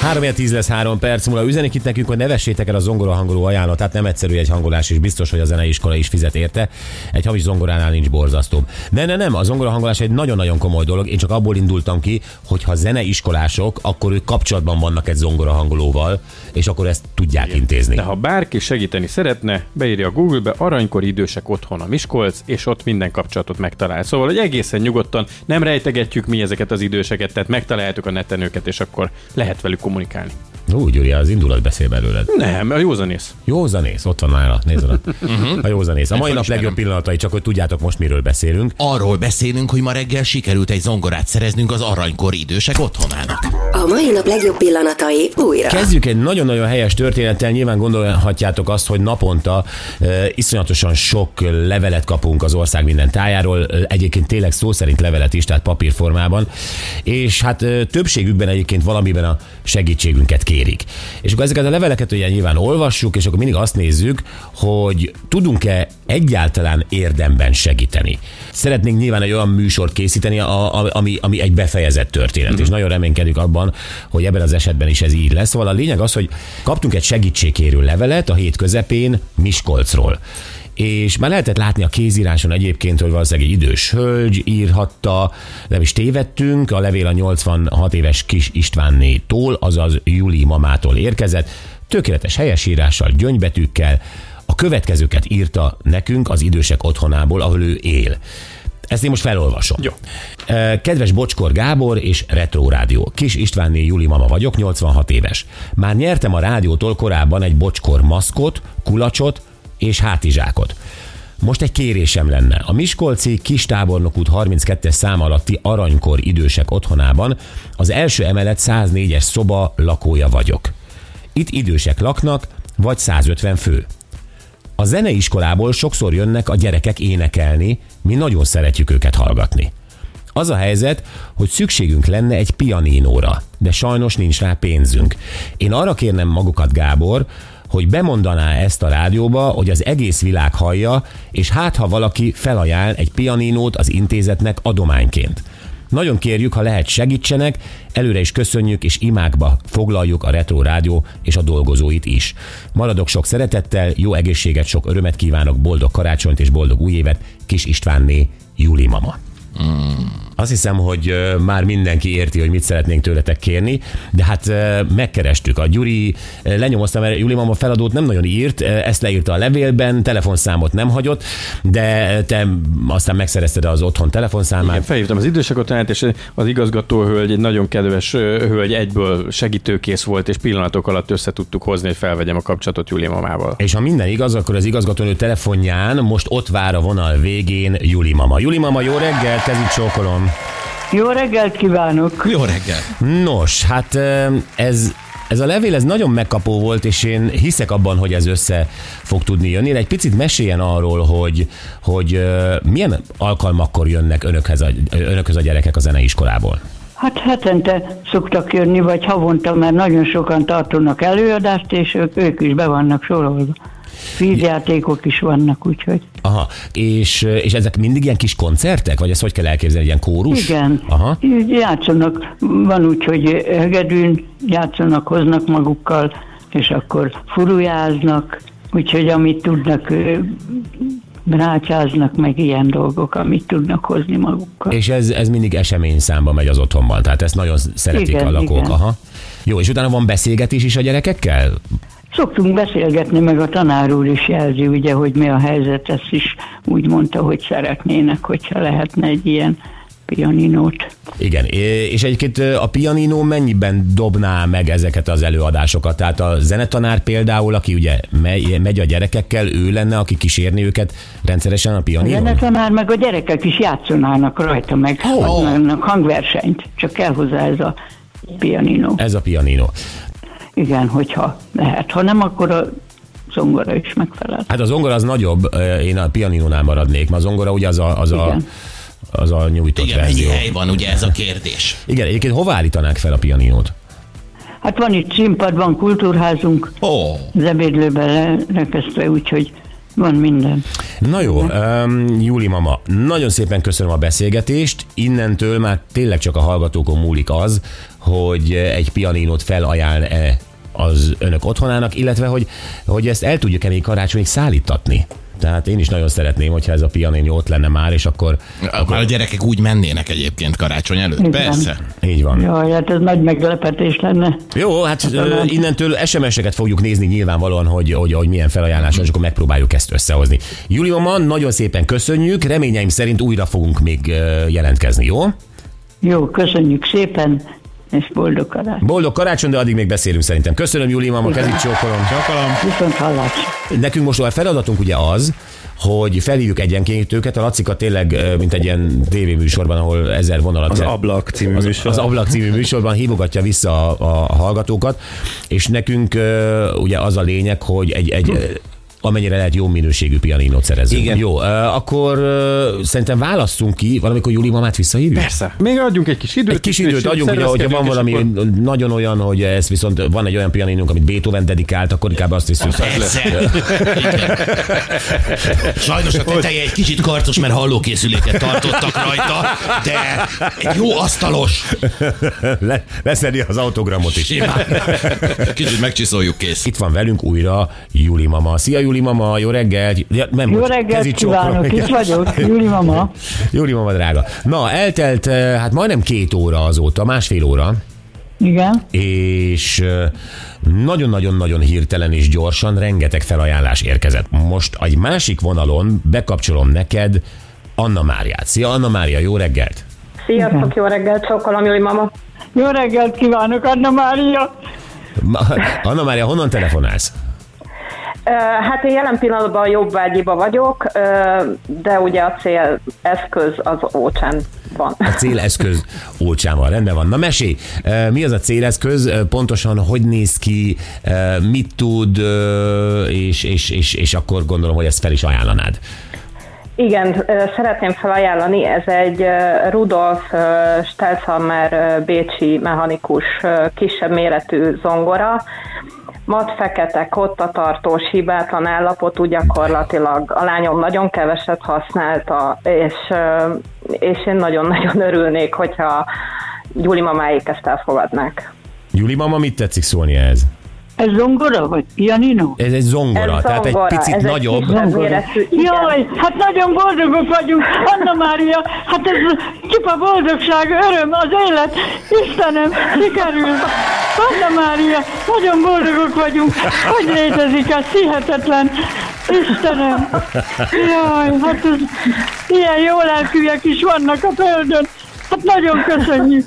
3 10 lesz 3 perc múlva. Üzenik itt nekünk, hogy ne vessétek el a zongora hangoló ajánlatát, nem egyszerű egy hangolás, és biztos, hogy a zeneiskola is fizet érte. Egy havis zongoránál nincs borzasztóbb. Ne, ne, nem, a zongora hangolás egy nagyon-nagyon komoly dolog. Én csak abból indultam ki, hogy ha zeneiskolások, akkor ők kapcsolatban vannak egy zongora hangolóval, és akkor ezt tudják intézni. De ha bárki segíteni szeretne, beírja a Google-be aranykori idősek otthon a Miskolc, és ott minden kapcsolatot megtalál. Szóval, hogy egészen nyugodtan nem rejtegetjük mi ezeket az időseket, tehát megtaláljátok a neten őket, és akkor lehet velük comunicarem. Ú, Gyuri, az indulat beszél belőled. Nem, a józanész. Józanész, ott van nála, nézd oda. A józanész. A mai nap legjobb pillanatai, csak hogy tudjátok most miről beszélünk. Arról beszélünk, hogy ma reggel sikerült egy zongorát szereznünk az aranykori idősek otthonának. A mai nap legjobb pillanatai újra. Kezdjük egy nagyon-nagyon helyes történettel. Nyilván gondolhatjátok azt, hogy naponta uh, iszonyatosan sok levelet kapunk az ország minden tájáról. Egyébként tényleg szó szerint levelet is, tehát papírformában. És hát uh, többségükben egyébként valamiben a segítségünket kérik. És akkor ezeket a leveleket ugye nyilván olvassuk, és akkor mindig azt nézzük, hogy tudunk-e egyáltalán érdemben segíteni. Szeretnénk nyilván egy olyan műsort készíteni, a, a, ami, ami egy befejezett történet, mm-hmm. és nagyon reménykedünk abban, hogy ebben az esetben is ez így lesz. Szóval a lényeg az, hogy kaptunk egy segítségkérő levelet a hét közepén Miskolcról és már lehetett látni a kézíráson egyébként, hogy valószínűleg egy idős hölgy írhatta, nem is tévedtünk, a levél a 86 éves kis Istvánnétól, azaz Juli mamától érkezett, tökéletes helyesírással, gyöngybetűkkel, a következőket írta nekünk az idősek otthonából, ahol ő él. Ezt én most felolvasom. Jó. Kedves Bocskor Gábor és Retro Rádió. Kis Istvánné Juli mama vagyok, 86 éves. Már nyertem a rádiótól korábban egy Bocskor maszkot, kulacsot és hátizsákot. Most egy kérésem lenne. A Miskolci Kistábornok út 32-es szám alatti aranykor idősek otthonában az első emelet 104-es szoba lakója vagyok. Itt idősek laknak, vagy 150 fő. A zeneiskolából sokszor jönnek a gyerekek énekelni, mi nagyon szeretjük őket hallgatni. Az a helyzet, hogy szükségünk lenne egy pianinóra, de sajnos nincs rá pénzünk. Én arra kérnem magukat, Gábor, hogy bemondaná ezt a rádióba, hogy az egész világ hallja, és hát ha valaki felajánl egy pianinót az intézetnek adományként. Nagyon kérjük, ha lehet segítsenek, előre is köszönjük, és imákba foglaljuk a Retro Rádió és a dolgozóit is. Maradok sok szeretettel, jó egészséget, sok örömet kívánok, boldog karácsonyt és boldog új évet, Kis Istvánné, Júli mama. Azt hiszem, hogy már mindenki érti, hogy mit szeretnénk tőletek kérni, de hát megkerestük. A Gyuri lenyomozta, mert Juli mama feladót nem nagyon írt, ezt leírta a levélben, telefonszámot nem hagyott, de te aztán megszerezted az otthon telefonszámát. Igen, felhívtam az idősek otthonát, és az igazgató hölgy, egy nagyon kedves hölgy, egyből segítőkész volt, és pillanatok alatt össze tudtuk hozni, hogy felvegyem a kapcsolatot Júli mamával. És ha minden igaz, akkor az igazgatónő telefonján most ott vár a vonal végén Juli mama. Juli mama, jó reggel, kezit csókolom. Jó reggelt kívánok! Jó reggel! Nos, hát ez, ez a levél ez nagyon megkapó volt, és én hiszek abban, hogy ez össze fog tudni jönni. De egy picit meséljen arról, hogy, hogy milyen alkalmakkor jönnek önökhez a, önökhöz a gyerekek a zeneiskolából. Hát hetente szoktak jönni, vagy havonta, mert nagyon sokan tartanak előadást, és ők, ők is be vannak sorolva. Vízjátékok is vannak, úgyhogy. Aha, és, és ezek mindig ilyen kis koncertek, vagy ezt hogy kell elképzelni, ilyen kórus? Igen, Aha. Játszanak, van úgy, hogy hegedűn játszanak, hoznak magukkal, és akkor furujáznak, úgyhogy amit tudnak, ö, brácsáznak, meg ilyen dolgok, amit tudnak hozni magukkal. És ez, ez mindig esemény számba megy az otthonban, tehát ezt nagyon szeretik Igen, a lakók. igen. Aha. Jó, és utána van beszélgetés is a gyerekekkel? Szoktunk beszélgetni, meg a tanár úr is jelzi, ugye, hogy mi a helyzet, ezt is úgy mondta, hogy szeretnének, hogyha lehetne egy ilyen pianinót. Igen, és egyébként a pianino mennyiben dobná meg ezeket az előadásokat? Tehát a zenetanár például, aki ugye megy, a gyerekekkel, ő lenne, aki kísérni őket rendszeresen a A pianinon? zenetanár meg a gyerekek is játszanának rajta, meg oh. hangversenyt, csak kell hozzá ez a pianino. Ez a pianino. Igen, hogyha lehet. Ha nem, akkor a zongora is megfelel. Hát az zongora az nagyobb, én a pianinónál maradnék, mert a zongora ugye az a, az a, az a nyújtott Igen, verzió. hely van, ugye ez a kérdés? Igen, egyébként hova állítanák fel a pianinót? Hát van itt színpad, van kultúrházunk, Ó, az ebédlőben lerekesztve, úgyhogy van minden. Na jó, um, Júli mama, nagyon szépen köszönöm a beszélgetést. Innentől már tényleg csak a hallgatókon múlik az, hogy egy pianinót felajánl-e az önök otthonának, illetve hogy, hogy ezt el tudjuk-e még karácsonyig szállítatni. Tehát én is nagyon szeretném, hogyha ez a pianinó ott lenne már, és akkor már a gyerekek úgy mennének egyébként karácsony előtt. Igen. Persze. így van. Jaj, hát ez nagy meglepetés lenne. Jó, hát ö, innentől SMS-eket fogjuk nézni nyilvánvalóan, hogy, hogy, hogy milyen felajánlás, és akkor megpróbáljuk ezt összehozni. Júli mama, nagyon szépen köszönjük, reményeim szerint újra fogunk még jelentkezni, jó? Jó, köszönjük szépen, és boldog karácsony. Boldog karácsony, de addig még beszélünk szerintem. Köszönöm, Júli mama, kezit csókolom. Csókolom. Viszont hallásra. Nekünk most a feladatunk ugye az, hogy felhívjuk egyenként őket, a Lacika tényleg, mint egy ilyen tévéműsorban, ahol ezer vonalat... Az Ablak című az, műsor. Az Ablak című műsorban hívogatja vissza a, a hallgatókat, és nekünk ugye az a lényeg, hogy egy, egy amennyire lehet jó minőségű pianinót szerezzünk. Igen. Jó, akkor szerintem válasszunk ki, valamikor Júli mamát visszahívjuk? Persze. Még adjunk egy kis időt. Egy kis időt adjunk, ugye, hogyha van valami és nagyon olyan, hogy ez viszont van egy olyan pianinunk, amit Beethoven dedikált, akkor inkább azt visszük. Persze. Sajnos a teteje egy kicsit karcos, mert hallókészüléket tartottak rajta, de egy jó asztalos. Le, leszedi az autogramot is. Simán. Kicsit megcsiszoljuk kész. Itt van velünk újra Júli mama. Szia Júli mama, jó reggelt. Ja, nem, Jó reggelt csókolom. kívánok, itt vagyok, Júli mama. Júli mama drága. Na, eltelt eh, hát majdnem két óra azóta, másfél óra, Igen, és eh, nagyon-nagyon-nagyon hirtelen és gyorsan rengeteg felajánlás érkezett. Most egy másik vonalon bekapcsolom neked Anna Máriát. Szia Anna Mária, jó reggelt! Sziasztok, jó reggelt, csókolom, Júli mama. jó reggelt kívánok, Anna Mária. Anna Mária, honnan telefonálsz? Hát én jelen pillanatban a jobbágyiba vagyok, de ugye a cél eszköz az ócsán van. A céleszköz olcsán van, rendben van. Na mesélj, eh, mi az a céleszköz, pontosan hogy néz ki, mit tud, és, és, és, és akkor gondolom, hogy ezt fel is ajánlanád. Igen, szeretném felajánlani, ez egy Rudolf Stelzhammer bécsi mechanikus kisebb méretű zongora, mat fekete, kottatartós, hibátlan állapotú gyakorlatilag. A lányom nagyon keveset használta, és, és én nagyon-nagyon örülnék, hogyha Gyuli mamáik ezt elfogadnák. Júli mama, mit tetszik szólni ehhez? Ez zongora vagy pianino? Ez egy zongora, Ez tehát egy zongora, picit ez nagyobb. Egy kisebb méretű. Jaj, hát nagyon boldogok vagyunk, Anna Mária, hát ez csupa boldogság, öröm, az élet, Istenem, sikerült. Anna Mária, nagyon boldogok vagyunk, hogy létezik ez, hihetetlen. Istenem, jaj, hát ez, ilyen jó lelkűek is vannak a földön, hát nagyon köszönjük.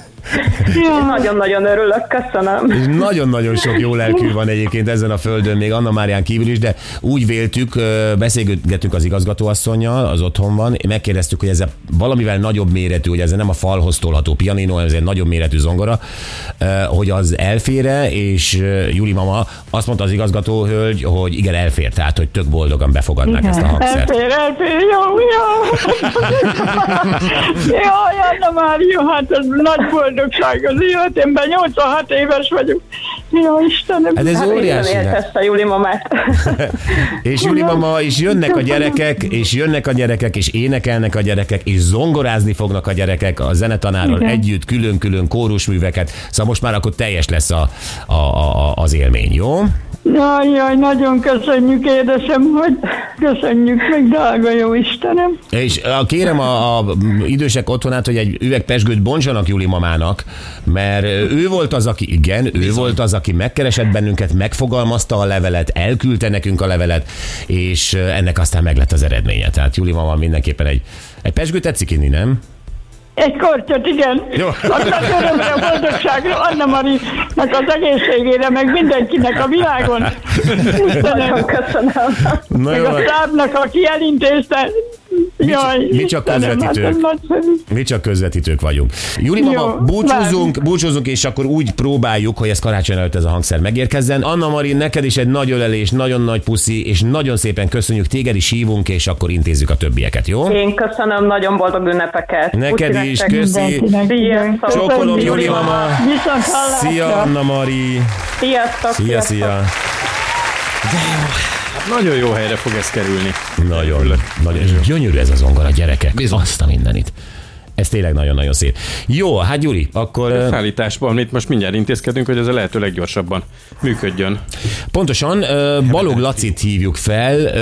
Nagyon-nagyon örülök, köszönöm. És nagyon-nagyon sok jó lelkű van egyébként ezen a földön, még Anna Márián kívül is, de úgy véltük, beszélgettünk az igazgatóasszonynal, az otthon van, megkérdeztük, hogy ez a valamivel nagyobb méretű, hogy ez nem a falhoz tolható pianino, ez egy nagyobb méretű zongora, hogy az elfére, és ö, Júli mama azt mondta az igazgató hölgy, hogy igen, elfér, tehát hogy tök boldogan befogadnák ezt a hangszert. Elfér, elfér, jó, jó. Jaj, Anna Mária, hát ez nagy boldogság az életemben, 86 éves vagyok. Jó, Istenem. Hát ez Hát óriási. Hát. éltette Júli mamát. És Júli mama, és jönnek a gyerekek, és jönnek a gyerekek, és énekelnek a gyerekek, és zongorázni fognak a gyerekek a zenetanárral Igen. együtt, külön-külön kórusműveket. Szóval most már akkor teljes lesz a, a, a, az élmény, jó? Jaj, jaj, nagyon köszönjük, édesem, hogy köszönjük meg, drága jó Istenem. És a, kérem a, a idősek otthonát, hogy egy üveg pesgőt bontsanak Júli mamának, mert ő volt az, aki, igen, ő Bizony. volt az, aki megkeresett bennünket, megfogalmazta a levelet, elküldte nekünk a levelet, és ennek aztán meg lett az eredménye. Tehát Júli mama mindenképpen egy, egy pesgőt tetszik inni, nem? Egy kortyot, igen. Jó. Aztán örömre, a boldogságra, Anna Marinak az egészségére, meg mindenkinek a világon. Nagyon köszönöm. Na meg jó, a stábnak, aki elintézte, Jaj, mi csak közvetítők. hát. Mi csak közvetítők vagyunk. Júli Jó, mama, búcsúzunk, búcsúzunk, és akkor úgy próbáljuk, hogy ez karácsony előtt ez a hangszer megérkezzen. Anna Mari, neked is egy nagy ölelés, nagyon nagy puszi, és nagyon szépen köszönjük, téged is hívunk, és akkor intézzük a többieket, jó? Én köszönöm, nagyon boldog ünnepeket. Neked Puszi is, köszi. Csókolom. Júli mama. Szia, Anna Mari. Sziasztok. Szia, szia. Nagyon jó helyre fog ez kerülni. Nagyon, nagyon. És gyönyörű ez a zongora, gyerekek. Bizony. Azt a mindenit. Ez tényleg nagyon-nagyon szép. Jó, hát Gyuri, akkor ö, Szállításban itt most mindjárt intézkedünk, hogy ez a lehető leggyorsabban működjön. pontosan Balog Lacit hívjuk fel,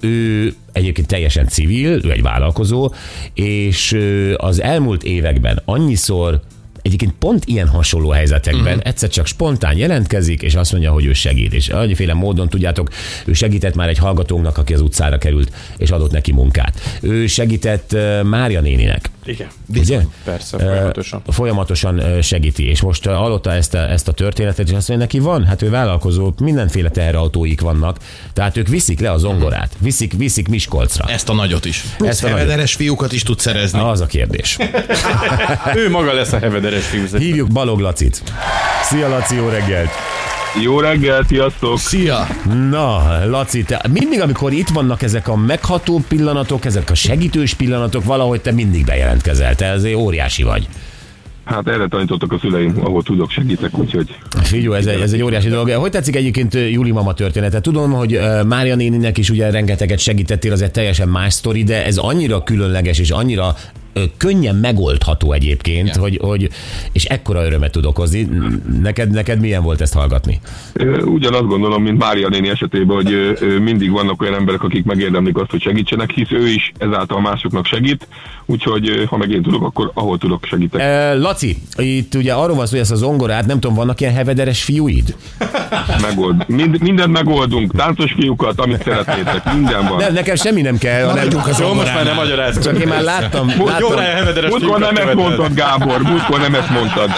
ő egyébként teljesen civil, ő egy vállalkozó, és az elmúlt években annyiszor Egyébként pont ilyen hasonló helyzetekben uh-huh. egyszer csak spontán jelentkezik, és azt mondja, hogy ő segít. És annyiféle módon, tudjátok, ő segített már egy hallgatónknak, aki az utcára került, és adott neki munkát. Ő segített Mária néninek. Igen. Ugye? Persze, folyamatosan. Folyamatosan segíti, és most hallotta ezt a, ezt a történetet, és azt mondja, neki van, hát ő vállalkozó, mindenféle teherautóik vannak, tehát ők viszik le a zongorát, viszik, viszik Miskolcra. Ezt a nagyot is. Ezt Ezt a hevederes fiúkat is tud szerezni. Az a kérdés. Ő maga lesz a hevederes fiú. Hívjuk Balog Lacit. Szia Laci, jó reggelt! Jó reggel, sziasztok! Szia! Na, Laci, te mindig, amikor itt vannak ezek a megható pillanatok, ezek a segítős pillanatok, valahogy te mindig bejelentkezel, te azért óriási vagy. Hát erre tanítottak a szüleim, ahol tudok, segítek, úgyhogy Figyelj, ez egy, ez egy óriási dolog. Hogy tetszik egyébként ö, Júli mama története? Tudom, hogy ö, Mária néninek is ugye rengeteget segítettél, az egy teljesen más sztori, de ez annyira különleges és annyira könnyen megoldható egyébként, hogy, hogy, és ekkora örömet tud okozni. Neked, neked milyen volt ezt hallgatni? Ugyanazt gondolom, mint Mária néni esetében, hogy mindig vannak olyan emberek, akik megérdemlik azt, hogy segítsenek, hisz ő is ezáltal másoknak segít, úgyhogy ha meg én tudok, akkor ahol tudok segítek. Laci, itt ugye arról van szó, hogy ezt a zongorát, nem tudom, vannak ilyen hevederes fiúid? Megold. Mind, mindent megoldunk, táncos fiúkat, amit szeretnétek, minden van. Nem, nekem semmi nem kell, hanem Maradjunk az Jó, most már nem zongoránál. magyarázok. csak én már láttam, Jó láttam, rá, hevederes Múltkor nem ezt mondtad, Gábor, múltkor nem ezt mondtad.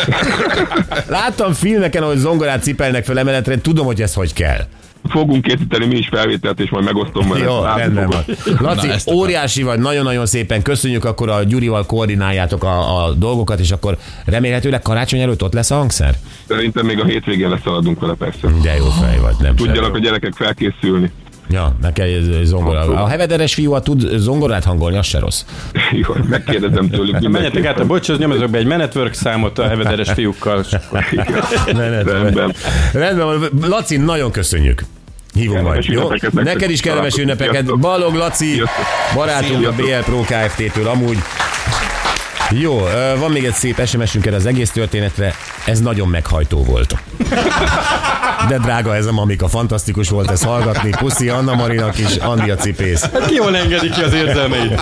láttam filmeken, ahogy zongorát cipelnek fel emeletre, tudom, hogy ez hogy kell. Fogunk készíteni mi is felvételt, és majd megosztom vele. Jó, rendben van. Laci, Na, óriási vagy, nagyon-nagyon szépen köszönjük, akkor a Gyurival koordináljátok a, a dolgokat, és akkor remélhetőleg karácsony előtt ott lesz a hangszer? Szerintem még a hétvégén lesz szaladunk vele persze. De jó fej vagy, nem Tudjanak a gyerekek felkészülni. Ja, neked ez zongora. A hevederes fiú, tud zongorát hangolni, az se rossz. Jó, megkérdezem tőlük Menjetek át a bocshoz, nyomjatok be egy menetwork számot a hevederes fiúkkal. Rendben. Rendben van. Laci, nagyon köszönjük. Hívom majd. Jó? Neked is kellemes ünnepeket. Balog Laci, barátunk a. BL Pro Kft-től amúgy. Jó, van még egy szép SMS-ünk erre az egész történetre. Ez nagyon meghajtó volt. De drága ez a mamika, fantasztikus volt ez hallgatni. Puszi Anna Marinak is, Andi a cipész. Hát ki jól engedi ki az érzelmeit?